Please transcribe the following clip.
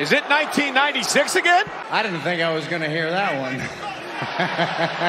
Is it 1996 again? I didn't think I was going to hear that one.